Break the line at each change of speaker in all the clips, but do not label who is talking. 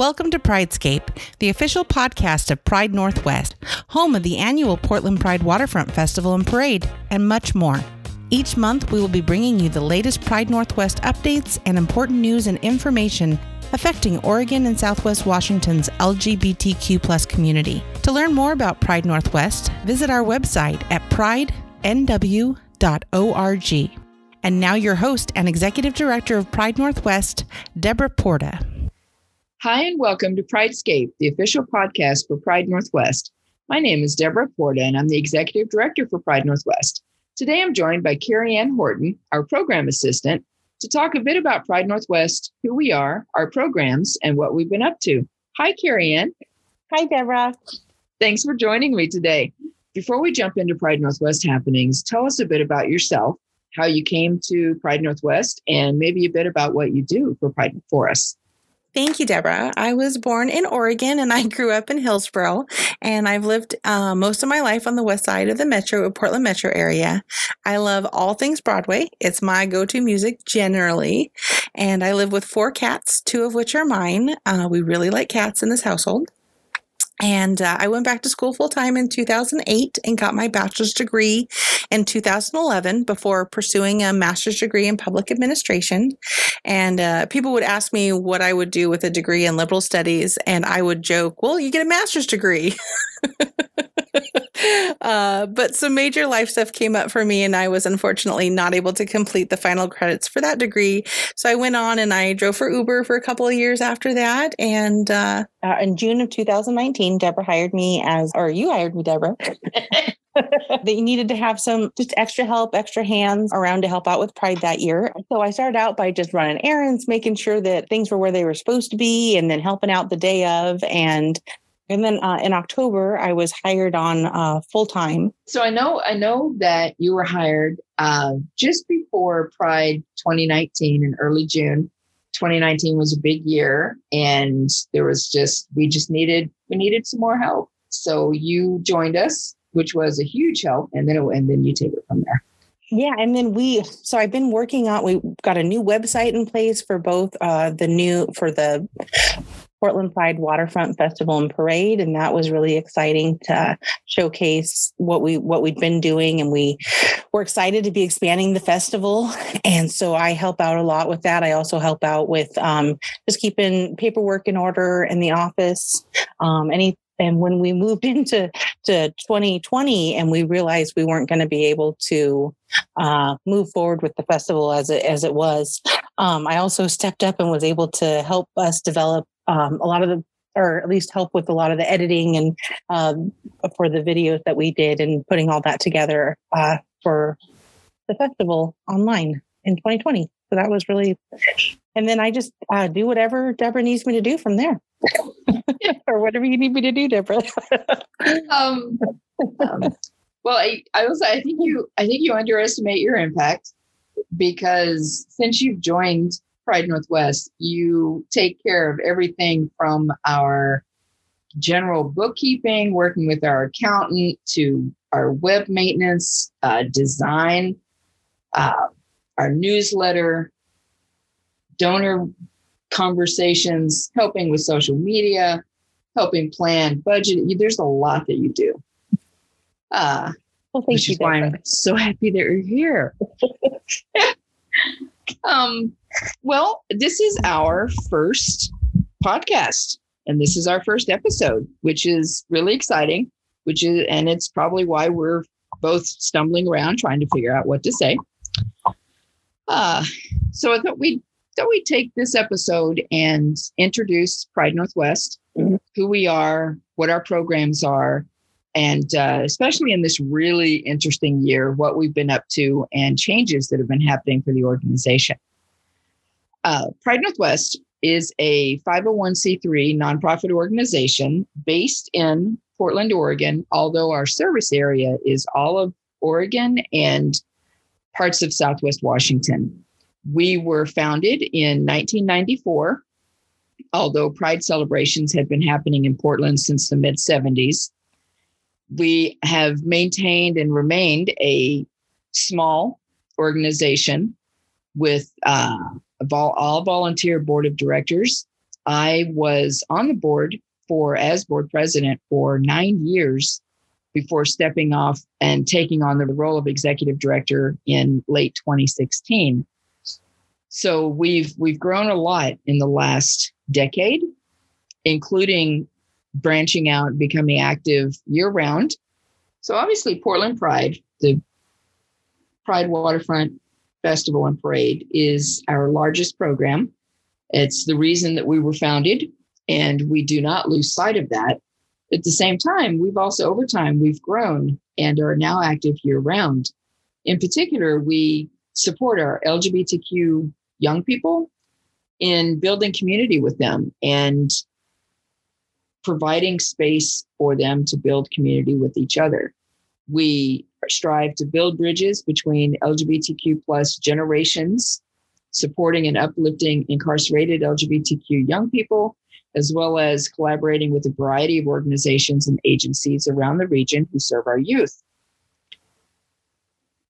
Welcome to Pridescape, the official podcast of Pride Northwest, home of the annual Portland Pride Waterfront Festival and Parade, and much more. Each month, we will be bringing you the latest Pride Northwest updates and important news and information affecting Oregon and Southwest Washington's LGBTQ community. To learn more about Pride Northwest, visit our website at pridenw.org. And now, your host and executive director of Pride Northwest, Deborah Porta.
Hi, and welcome to Pridescape, the official podcast for Pride Northwest. My name is Deborah Porta, and I'm the executive director for Pride Northwest. Today, I'm joined by Carrie Ann Horton, our program assistant, to talk a bit about Pride Northwest, who we are, our programs, and what we've been up to. Hi, Carrie Ann.
Hi, Deborah.
Thanks for joining me today. Before we jump into Pride Northwest happenings, tell us a bit about yourself, how you came to Pride Northwest, and maybe a bit about what you do for Pride for us.
Thank you, Deborah. I was born in Oregon and I grew up in Hillsboro, and I've lived uh, most of my life on the west side of the metro, Portland metro area. I love all things Broadway. It's my go to music generally. And I live with four cats, two of which are mine. Uh, we really like cats in this household. And uh, I went back to school full time in 2008 and got my bachelor's degree in 2011 before pursuing a master's degree in public administration. And uh, people would ask me what I would do with a degree in liberal studies, and I would joke, well, you get a master's degree. uh, but some major life stuff came up for me, and I was unfortunately not able to complete the final credits for that degree. So I went on and I drove for Uber for a couple of years after that. And uh, uh, in June of 2019, Deborah hired me as, or you hired me, Deborah. they needed to have some just extra help, extra hands around to help out with Pride that year. So I started out by just running errands, making sure that things were where they were supposed to be, and then helping out the day of. And and then uh, in October, I was hired on uh, full time.
So I know I know that you were hired uh, just before Pride 2019 in early June. 2019 was a big year, and there was just we just needed we needed some more help. So you joined us, which was a huge help, and then it, and then you take it from there.
Yeah, and then we so I've been working on we got a new website in place for both uh the new for the Portland Pride Waterfront Festival and Parade, and that was really exciting to showcase what we what we'd been doing, and we were excited to be expanding the festival. And so I help out a lot with that. I also help out with um, just keeping paperwork in order in the office. Um, any and when we moved into to 2020 and we realized we weren't going to be able to uh, move forward with the festival as it as it was, um, I also stepped up and was able to help us develop um, a lot of the or at least help with a lot of the editing and um, for the videos that we did and putting all that together uh, for the festival online in 2020. So that was really, and then I just uh, do whatever Deborah needs me to do from there, or whatever you need me to do, Deborah. um,
um, well, I, I was, I think you, I think you underestimate your impact because since you've joined Pride Northwest, you take care of everything from our general bookkeeping, working with our accountant, to our web maintenance, uh, design, uh, our newsletter, donor conversations, helping with social media, helping plan budget. There's a lot that you do. Uh, well, thank which you. Is why I'm so happy that you're here. um, well, this is our first podcast, and this is our first episode, which is really exciting. Which is, and it's probably why we're both stumbling around trying to figure out what to say. Uh, so I thought we'd thought we'd take this episode and introduce Pride Northwest, mm-hmm. who we are, what our programs are, and uh, especially in this really interesting year, what we've been up to and changes that have been happening for the organization. Uh, Pride Northwest is a 501c3 nonprofit organization based in Portland, Oregon, although our service area is all of Oregon and parts of Southwest Washington. We were founded in 1994, although Pride celebrations had been happening in Portland since the mid 70s. We have maintained and remained a small organization with uh, all volunteer board of directors I was on the board for as board president for nine years before stepping off and taking on the role of executive director in late 2016. So we've we've grown a lot in the last decade, including branching out, becoming active year round. So obviously Portland Pride, the Pride Waterfront Festival and Parade is our largest program. It's the reason that we were founded, and we do not lose sight of that. At the same time, we've also, over time, we've grown and are now active year round. In particular, we support our LGBTQ young people in building community with them and providing space for them to build community with each other. We strive to build bridges between LGBTQ plus generations, supporting and uplifting incarcerated LGBTQ young people, as well as collaborating with a variety of organizations and agencies around the region who serve our youth.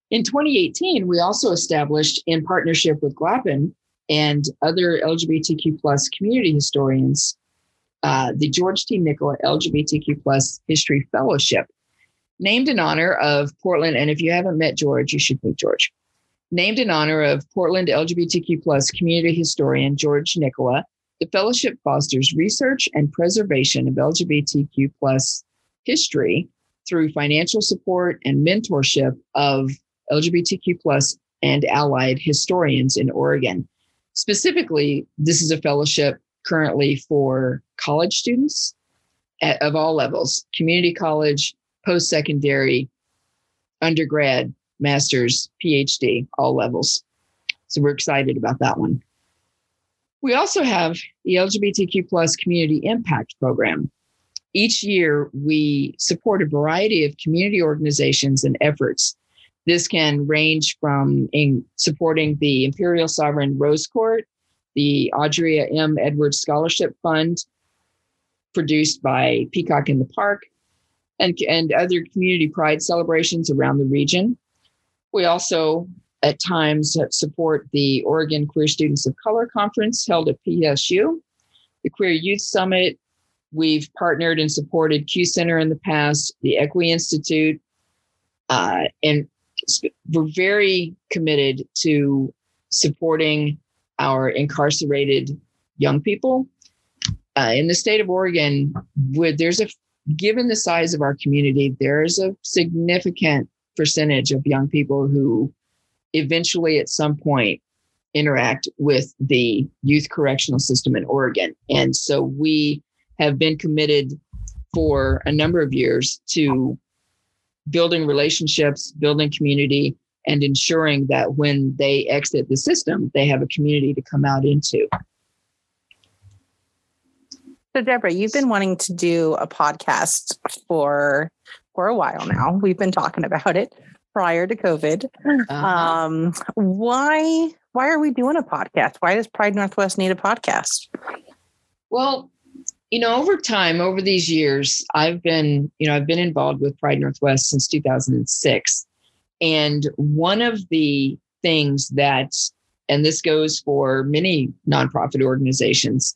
In 2018, we also established, in partnership with GLAPN and other LGBTQ plus community historians, uh, the George T. Nicola LGBTQ plus History Fellowship, named in honor of Portland. And if you haven't met George, you should meet George. Named in honor of Portland LGBTQ plus community historian George Nicola, the fellowship fosters research and preservation of LGBTQ plus history through financial support and mentorship of LGBTQ plus and allied historians in Oregon. Specifically, this is a fellowship currently for college students at, of all levels community college, post secondary, undergrad, master's, PhD, all levels. So we're excited about that one. We also have the LGBTQ plus community impact program. Each year, we support a variety of community organizations and efforts. This can range from in supporting the Imperial Sovereign Rose Court, the Audria M. Edwards Scholarship Fund, produced by Peacock in the Park, and, and other community pride celebrations around the region. We also, at times, support the Oregon Queer Students of Color Conference held at PSU, the Queer Youth Summit. We've partnered and supported Q Center in the past, the Equi Institute, uh, and we're very committed to supporting our incarcerated young people. Uh, in the state of Oregon, there's a given the size of our community, there's a significant percentage of young people who eventually at some point interact with the youth correctional system in Oregon. And so we have been committed for a number of years to building relationships, building community, and ensuring that when they exit the system, they have a community to come out into.
So Deborah, you've been wanting to do a podcast for for a while now. We've been talking about it prior to COVID. Uh-huh. Um, why why are we doing a podcast? Why does Pride Northwest need a podcast?
Well, you know, over time, over these years, I've been, you know, I've been involved with Pride Northwest since 2006. And one of the things that, and this goes for many nonprofit organizations,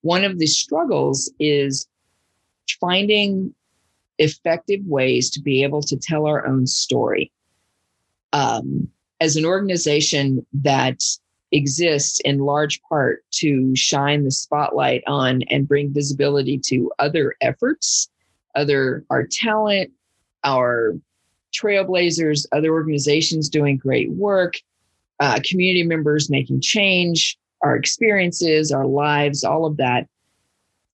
one of the struggles is finding effective ways to be able to tell our own story. Um, as an organization that exists in large part to shine the spotlight on and bring visibility to other efforts, other our talent, our trailblazers, other organizations doing great work, uh, community members making change, our experiences, our lives, all of that,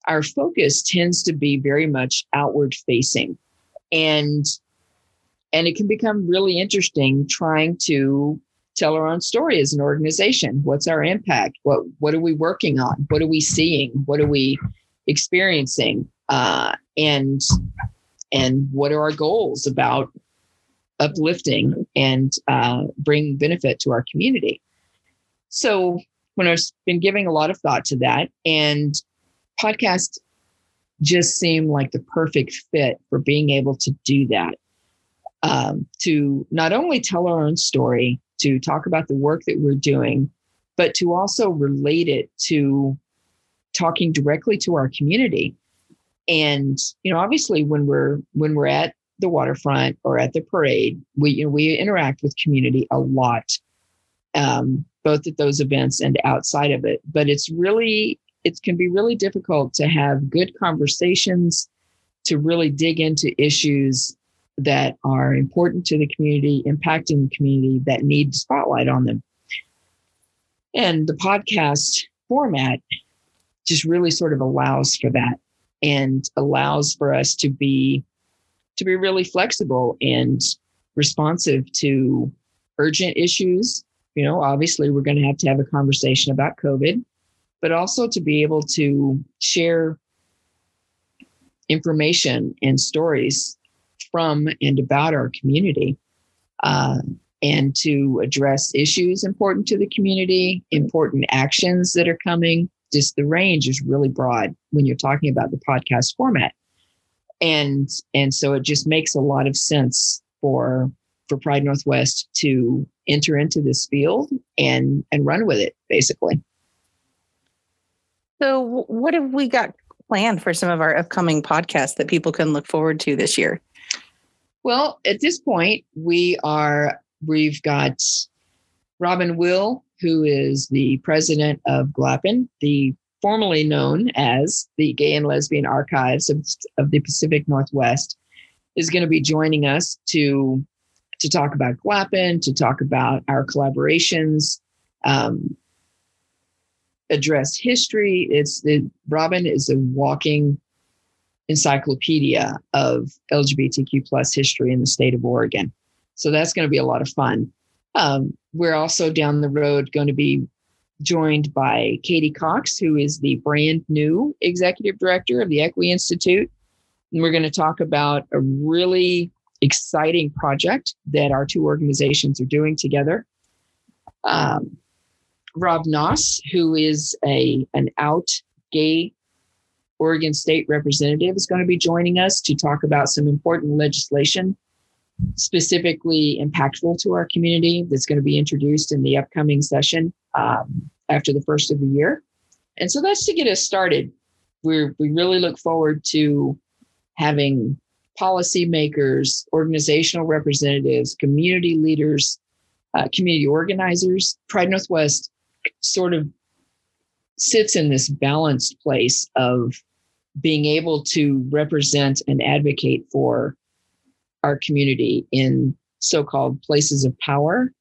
our focus tends to be very much outward facing. And and it can become really interesting trying to tell our own story as an organization. What's our impact? What what are we working on? What are we seeing? What are we experiencing? Uh, and and what are our goals about uplifting and uh, bringing benefit to our community? So when I've been giving a lot of thought to that, and podcast just seemed like the perfect fit for being able to do that. Um, to not only tell our own story, to talk about the work that we're doing, but to also relate it to talking directly to our community. And you know, obviously, when we're when we're at the waterfront or at the parade, we you know, we interact with community a lot, um, both at those events and outside of it. But it's really it can be really difficult to have good conversations, to really dig into issues that are important to the community, impacting the community that need spotlight on them. And the podcast format just really sort of allows for that and allows for us to be to be really flexible and responsive to urgent issues. You know, obviously we're going to have to have a conversation about COVID, but also to be able to share information and stories from and about our community uh, and to address issues important to the community, important actions that are coming. Just the range is really broad when you're talking about the podcast format. And and so it just makes a lot of sense for for Pride Northwest to enter into this field and and run with it basically.
So what have we got planned for some of our upcoming podcasts that people can look forward to this year?
Well, at this point, we are we've got Robin Will, who is the president of GLAPN, the formerly known as the Gay and Lesbian Archives of, of the Pacific Northwest, is going to be joining us to to talk about GLAPN, to talk about our collaborations, um, address history. It's the Robin is a walking encyclopedia of LGBTQ plus history in the state of Oregon. So that's going to be a lot of fun. Um, we're also down the road going to be joined by Katie Cox, who is the brand new executive director of the Equi Institute. And we're going to talk about a really exciting project that our two organizations are doing together. Um, Rob Nosse, who is a an out gay Oregon State representative is going to be joining us to talk about some important legislation specifically impactful to our community that's going to be introduced in the upcoming session um, after the first of the year. And so that's to get us started. we we really look forward to having policymakers, organizational representatives, community leaders, uh, community organizers. Pride Northwest sort of sits in this balanced place of being able to represent and advocate for our community in so called places of power,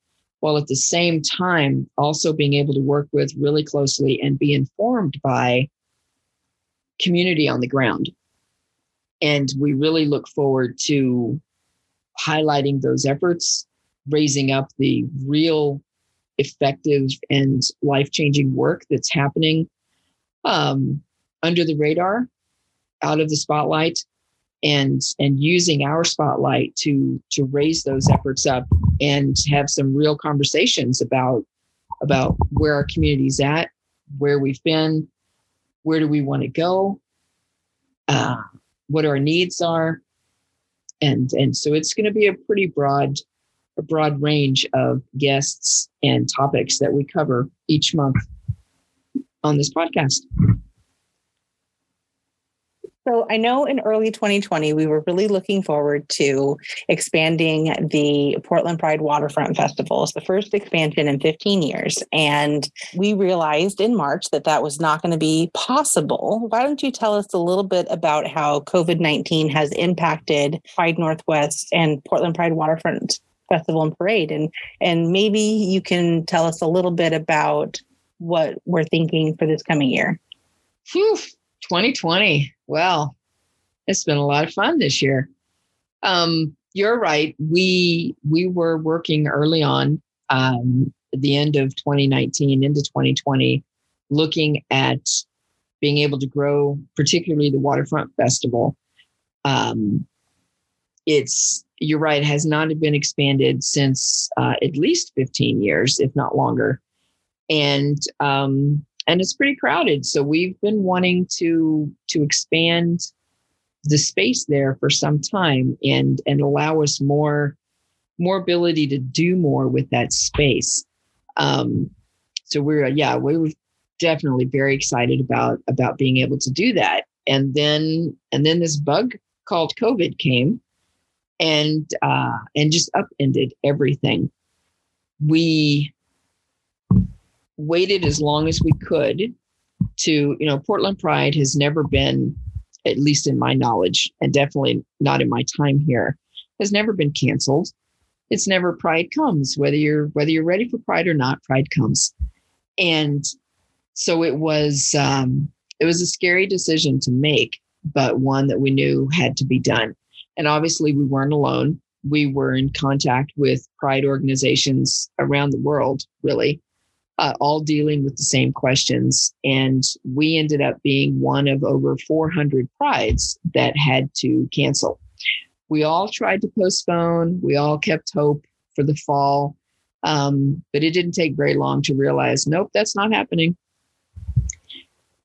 while at the same time also being able to work with really closely and be informed by community on the ground. And we really look forward to highlighting those efforts, raising up the real effective and life changing work that's happening um, under the radar out of the spotlight and and using our spotlight to to raise those efforts up and have some real conversations about about where our community's at where we've been where do we want to go uh, what our needs are. And and so it's going to be a pretty broad a broad range of guests and topics that we cover each month on this podcast
so I know in early 2020, we were really looking forward to expanding the Portland Pride Waterfront Festival. It's the first expansion in 15 years. And we realized in March that that was not going to be possible. Why don't you tell us a little bit about how COVID 19 has impacted Pride Northwest and Portland Pride Waterfront Festival and Parade? And, and maybe you can tell us a little bit about what we're thinking for this coming year.
Phew 2020. Well, it's been a lot of fun this year. Um, you're right. We we were working early on um, at the end of 2019 into 2020, looking at being able to grow, particularly the waterfront festival. Um, it's you're right has not been expanded since uh, at least 15 years, if not longer, and um, and it's pretty crowded. So we've been wanting to to expand the space there for some time and and allow us more more ability to do more with that space. Um, so we're yeah we were definitely very excited about about being able to do that. And then and then this bug called COVID came and uh, and just upended everything. We waited as long as we could to, you know, Portland Pride has never been, at least in my knowledge, and definitely not in my time here, has never been canceled. It's never Pride comes, whether you're whether you're ready for Pride or not, Pride comes. And so it was um, it was a scary decision to make, but one that we knew had to be done. And obviously, we weren't alone. We were in contact with pride organizations around the world, really, uh, all dealing with the same questions. And we ended up being one of over 400 prides that had to cancel. We all tried to postpone, we all kept hope for the fall. Um, but it didn't take very long to realize nope, that's not happening.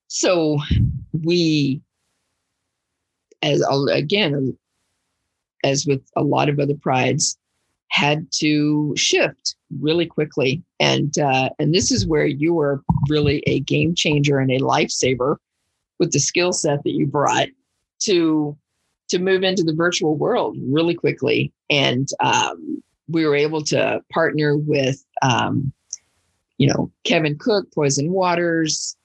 So we, as again, as with a lot of other prides, had to shift really quickly. And uh, and this is where you were really a game changer and a lifesaver with the skill set that you brought to to move into the virtual world really quickly. And um, we were able to partner with um, you know Kevin Cook, Poison Waters,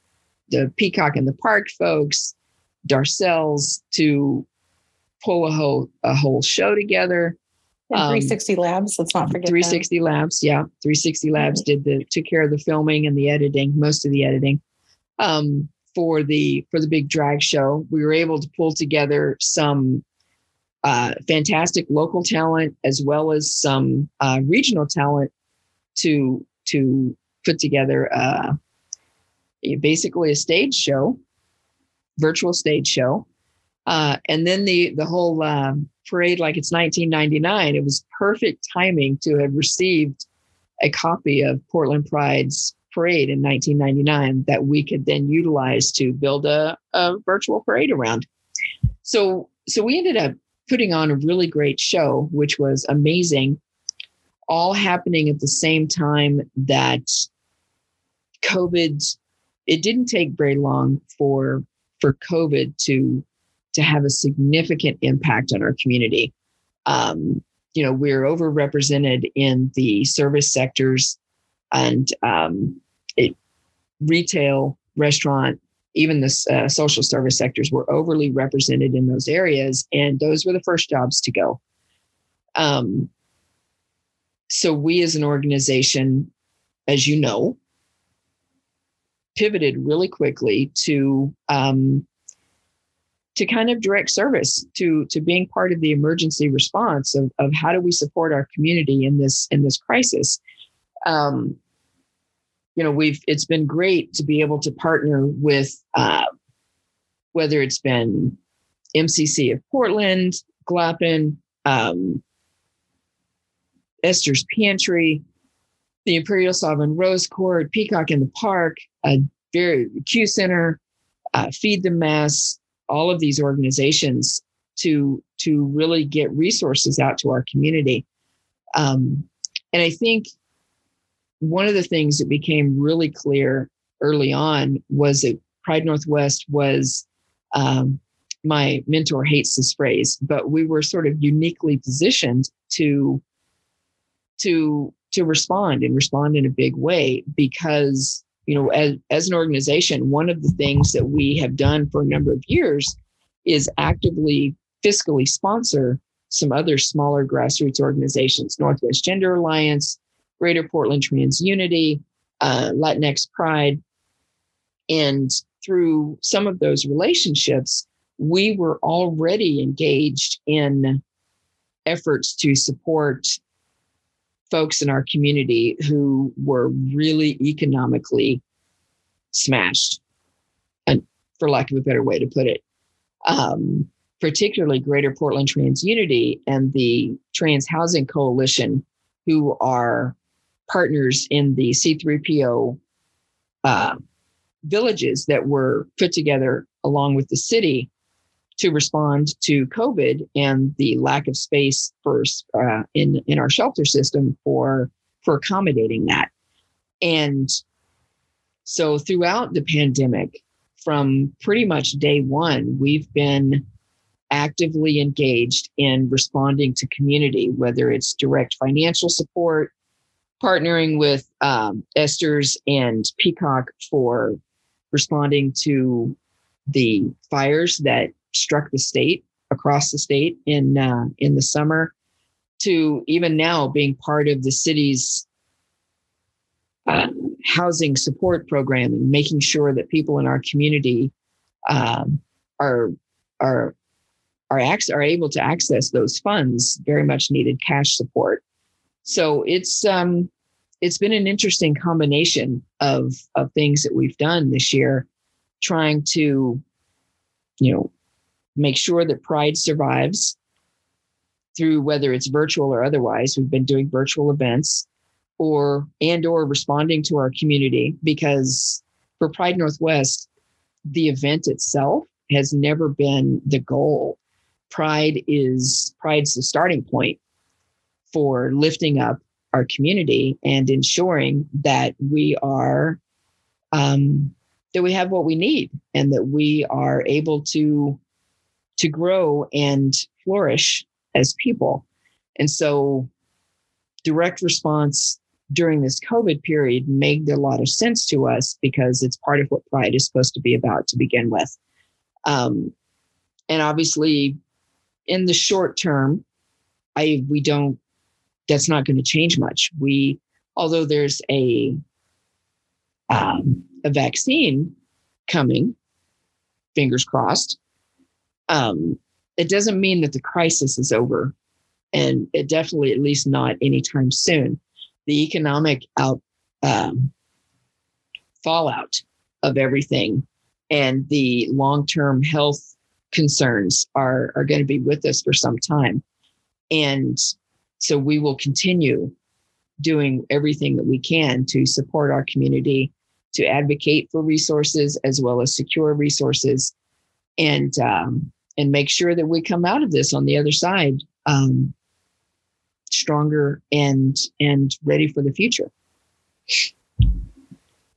the Peacock in the Park folks, Darcelle's to pull a whole a whole show together.
And 360 um, Labs, let's not forget
360
that.
Labs, yeah. 360 Labs did the took care of the filming and the editing, most of the editing. Um, for the for the big drag show, we were able to pull together some uh, fantastic local talent as well as some uh, regional talent to to put together uh, basically a stage show, virtual stage show uh, and then the the whole um, parade, like it's 1999, it was perfect timing to have received a copy of Portland Pride's parade in 1999 that we could then utilize to build a, a virtual parade around. So so we ended up putting on a really great show, which was amazing, all happening at the same time that COVID. It didn't take very long for for COVID to to have a significant impact on our community. Um, you know, we're overrepresented in the service sectors and um, it, retail, restaurant, even the uh, social service sectors were overly represented in those areas. And those were the first jobs to go. Um, so we as an organization, as you know, pivoted really quickly to um, to kind of direct service to to being part of the emergency response of, of how do we support our community in this in this crisis. Um, you know we've it's been great to be able to partner with uh, whether it's been mcc of portland GLAPN um, esther's pantry the imperial sovereign rose court peacock in the park a very q center uh, feed the mess all of these organizations to to really get resources out to our community. Um, and I think one of the things that became really clear early on was that Pride Northwest was um, my mentor hates this phrase, but we were sort of uniquely positioned to to to respond and respond in a big way because you know, as, as an organization, one of the things that we have done for a number of years is actively fiscally sponsor some other smaller grassroots organizations, Northwest Gender Alliance, Greater Portland Trans Unity, uh, Latinx Pride. And through some of those relationships, we were already engaged in efforts to support folks in our community who were really economically smashed, and for lack of a better way to put it. Um, particularly Greater Portland Trans Unity and the Trans Housing Coalition, who are partners in the C3PO uh, villages that were put together along with the city to respond to COVID and the lack of space for uh, in in our shelter system for for accommodating that. And So throughout the pandemic, from pretty much day one, we've been actively engaged in responding to community, whether it's direct financial support, partnering with um, Esther's and Peacock for responding to the fires that struck the state across the state in uh, in the summer, to even now being part of the city's uh, housing support program and making sure that people in our community um, are are are, ac- are able to access those funds, very much needed cash support. So it's um, it's been an interesting combination of of things that we've done this year, trying to, you know, make sure that Pride survives through whether it's virtual or otherwise. We've been doing virtual events, or and or responding to our community because for Pride Northwest, the event itself has never been the goal. Pride is Pride's the starting point for lifting up our community and ensuring that we are um, that we have what we need and that we are able to to grow and flourish as people and so direct response during this covid period made a lot of sense to us because it's part of what pride is supposed to be about to begin with um, and obviously in the short term i we don't that's not going to change much. We, although there's a um, a vaccine coming, fingers crossed, um, it doesn't mean that the crisis is over, and it definitely, at least not anytime soon. The economic out um, fallout of everything and the long term health concerns are are going to be with us for some time, and so we will continue doing everything that we can to support our community, to advocate for resources as well as secure resources, and um, and make sure that we come out of this on the other side um, stronger and and ready for the future.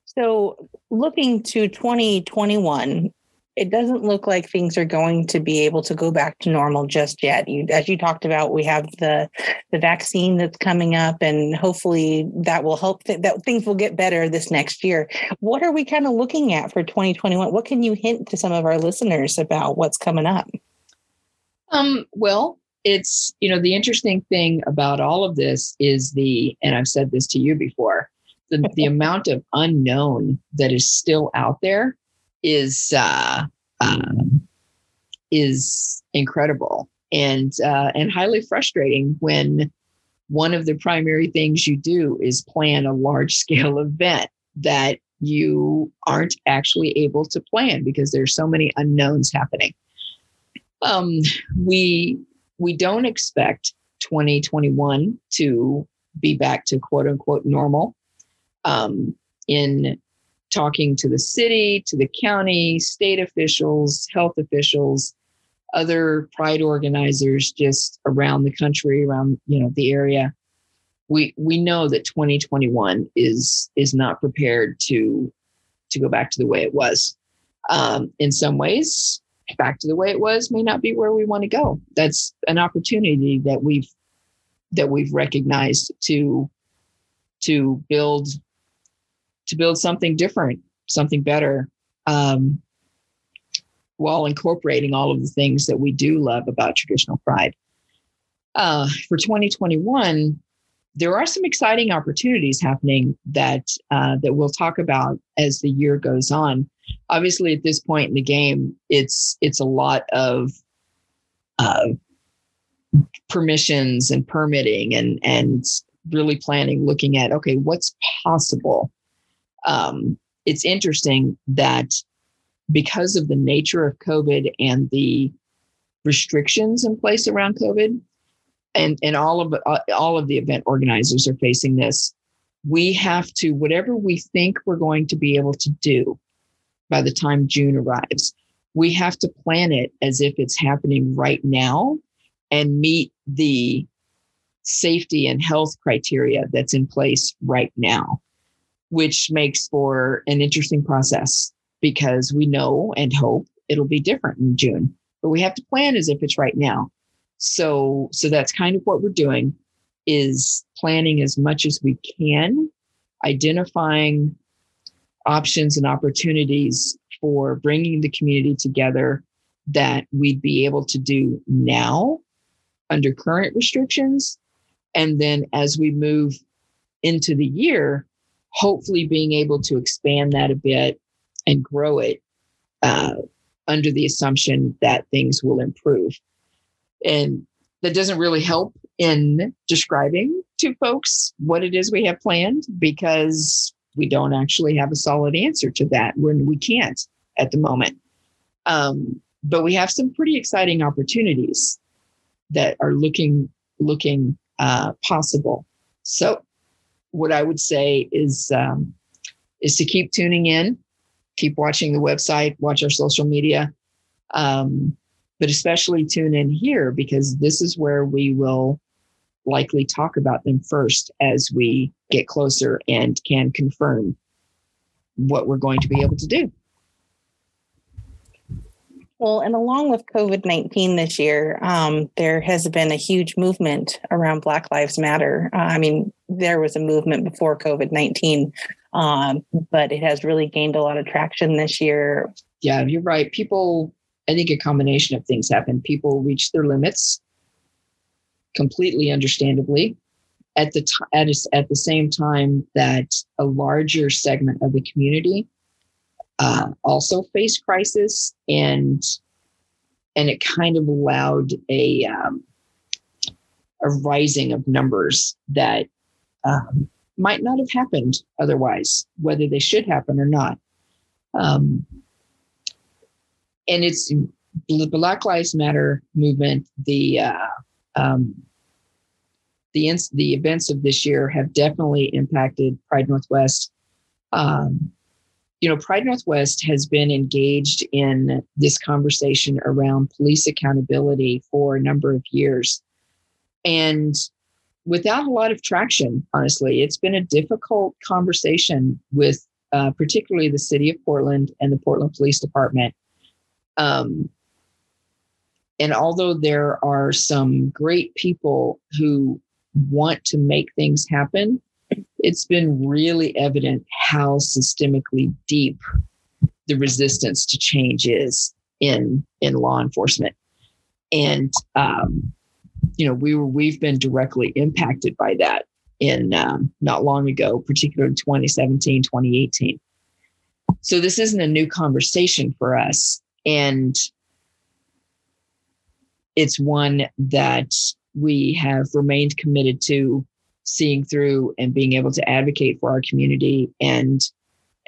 So, looking to 2021, it doesn't look like things are going to be able to go back to normal just yet. You, as you talked about, we have the the vaccine that's coming up, and hopefully that will help th- that things will get better this next year. What are we kind of looking at for 2021? What can you hint to some of our listeners about what's coming up?
Um, well, it's you know the interesting thing about all of this is the, and I've said this to you before, the the amount of unknown that is still out there is uh, um, is incredible and uh, and highly frustrating when one of the primary things you do is plan a large scale event that you aren't actually able to plan because there's so many unknowns happening. Um, we we don't expect 2021 to be back to quote unquote normal. Um, in talking to the city, to the county, state officials, health officials, other pride organizers just around the country, around you know the area. We we know that 2021 is is not prepared to to go back to the way it was. Um, in some ways, back to the way it was may not be where we want to go. That's an opportunity that we've that we've recognized to to build to build something different, something better, um, while incorporating all of the things that we do love about traditional pride. Uh, for 2021, there are some exciting opportunities happening that uh, that we'll talk about as the year goes on. Obviously, at this point in the game, it's it's a lot of uh, permissions and permitting and and really planning, looking at okay, what's possible um, it's interesting that because of the nature of COVID and the restrictions in place around COVID, and and all of uh, all of the event organizers are facing this. We have to whatever we think we're going to be able to do by the time June arrives, we have to plan it as if it's happening right now and meet the safety and health criteria that's in place right now which makes for an interesting process because we know and hope it'll be different in June. But we have to plan as if it's right now. So so that's kind of what we're doing is planning as much as we can, identifying options and opportunities for bringing the community together that we'd be able to do now under current restrictions. And then as we move into the year, hopefully being able to expand that a bit and grow it uh, under the assumption that things will improve. And that doesn't really help in describing to folks what it is we have planned because we don't actually have a solid answer to that when we can't at the moment. Um, but we have some pretty exciting opportunities that are looking looking uh, possible. So, what I would say is um, is to keep tuning in, keep watching the website, watch our social media, um, but especially tune in here because this is where we will likely talk about them first as we get closer and can confirm what we're going to be able to do.
Well, and along with COVID 19 this year, um, there has been a huge movement around Black Lives Matter. Uh, I mean, there was a movement before COVID 19, um, but it has really gained a lot of traction this year.
Yeah, you're right. People, I think a combination of things happened. People reached their limits completely understandably. At the, t- at, a, at the same time that a larger segment of the community uh, also faced crisis and and it kind of allowed a um, a rising of numbers that um, might not have happened otherwise, whether they should happen or not. Um, and it's the Black Lives Matter movement. The uh, um, the the events of this year have definitely impacted Pride Northwest. Um, you know, Pride Northwest has been engaged in this conversation around police accountability for a number of years. And without a lot of traction, honestly, it's been a difficult conversation with uh, particularly the city of Portland and the Portland Police Department. Um, and although there are some great people who want to make things happen, it's been really evident how systemically deep the resistance to change is in in law enforcement. And um, you know we were we've been directly impacted by that in um, not long ago particularly 2017 2018 so this isn't a new conversation for us and it's one that we have remained committed to seeing through and being able to advocate for our community and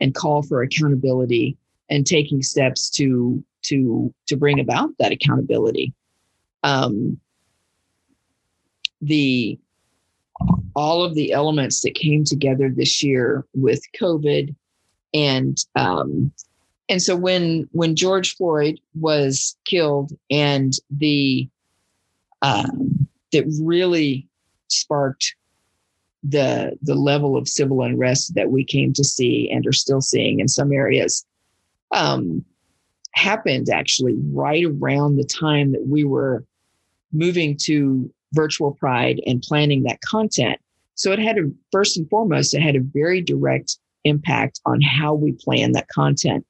and call for accountability and taking steps to to to bring about that accountability. Um, the all of the elements that came together this year with covid and um, and so when when george floyd was killed and the um, that really sparked the the level of civil unrest that we came to see and are still seeing in some areas um, happened actually right around the time that we were moving to virtual pride and planning that content. So it had a first and foremost it had a very direct impact on how we plan that content.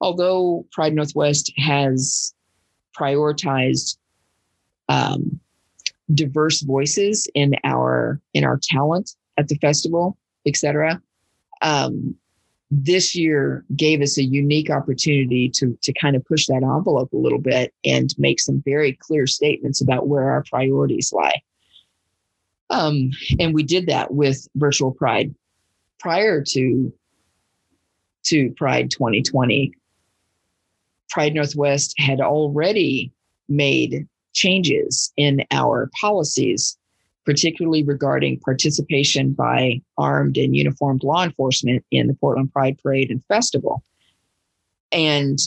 Although pride northwest has prioritized um, diverse voices in our in our talent at the festival, etc. Um, this year gave us a unique opportunity to to kind of push that envelope a little bit and make some very clear statements about where our priorities lie. Um, and we did that with virtual Pride. Prior to to Pride 2020, Pride Northwest had already made changes in our policies, particularly regarding participation by armed and uniformed law enforcement in the Portland Pride Parade and Festival. And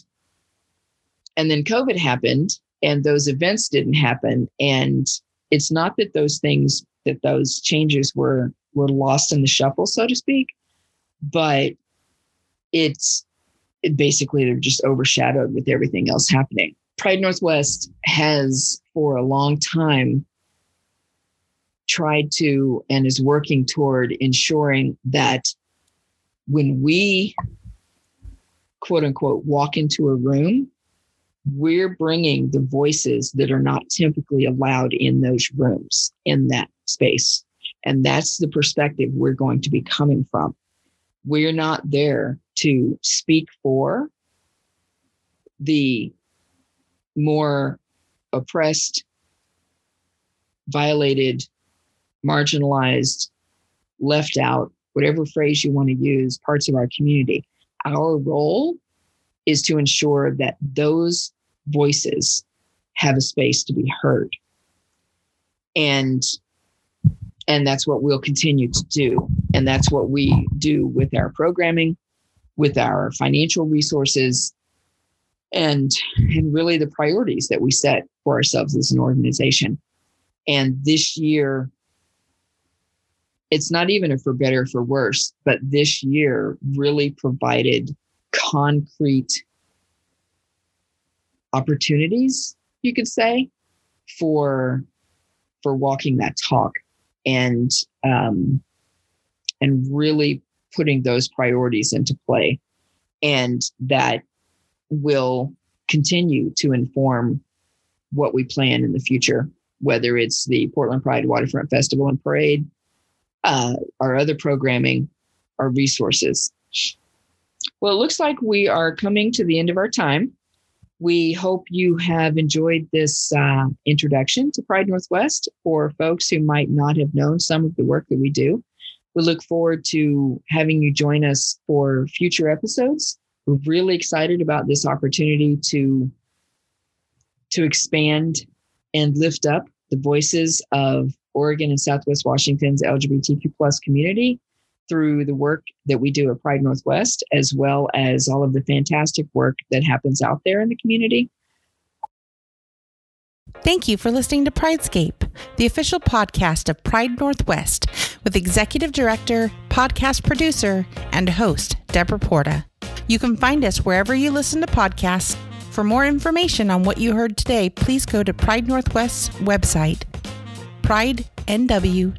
and then COVID happened and those events didn't happen. And it's not that those things that those changes were were lost in the shuffle, so to speak, but it's it basically they're just overshadowed with everything else happening. Pride Northwest has for a long time tried to and is working toward ensuring that when we quote unquote walk into a room, we're bringing the voices that are not typically allowed in those rooms in that space. And that's the perspective we're going to be coming from. We're not there to speak for the more oppressed, violated, marginalized, left out, whatever phrase you want to use, parts of our community. Our role is to ensure that those voices have a space to be heard. And and that's what we'll continue to do. And that's what we do with our programming, with our financial resources, and, and really the priorities that we set for ourselves as an organization. And this year, it's not even a for better or for worse, but this year really provided concrete opportunities, you could say, for for walking that talk and um, and really putting those priorities into play, and that will continue to inform what we plan in the future, whether it's the Portland Pride Waterfront Festival and Parade, uh, our other programming, our resources. Well, it looks like we are coming to the end of our time. We hope you have enjoyed this uh, introduction to Pride Northwest for folks who might not have known some of the work that we do. We look forward to having you join us for future episodes. Really excited about this opportunity to, to expand and lift up the voices of Oregon and Southwest Washington's LGBTQ plus community through the work that we do at Pride Northwest, as well as all of the fantastic work that happens out there in the community.
Thank you for listening to Pridescape, the official podcast of Pride Northwest, with executive director, podcast producer, and host Debra Porta. You can find us wherever you listen to podcasts. For more information on what you heard today, please go to Pride Northwest's website, pridenw.org.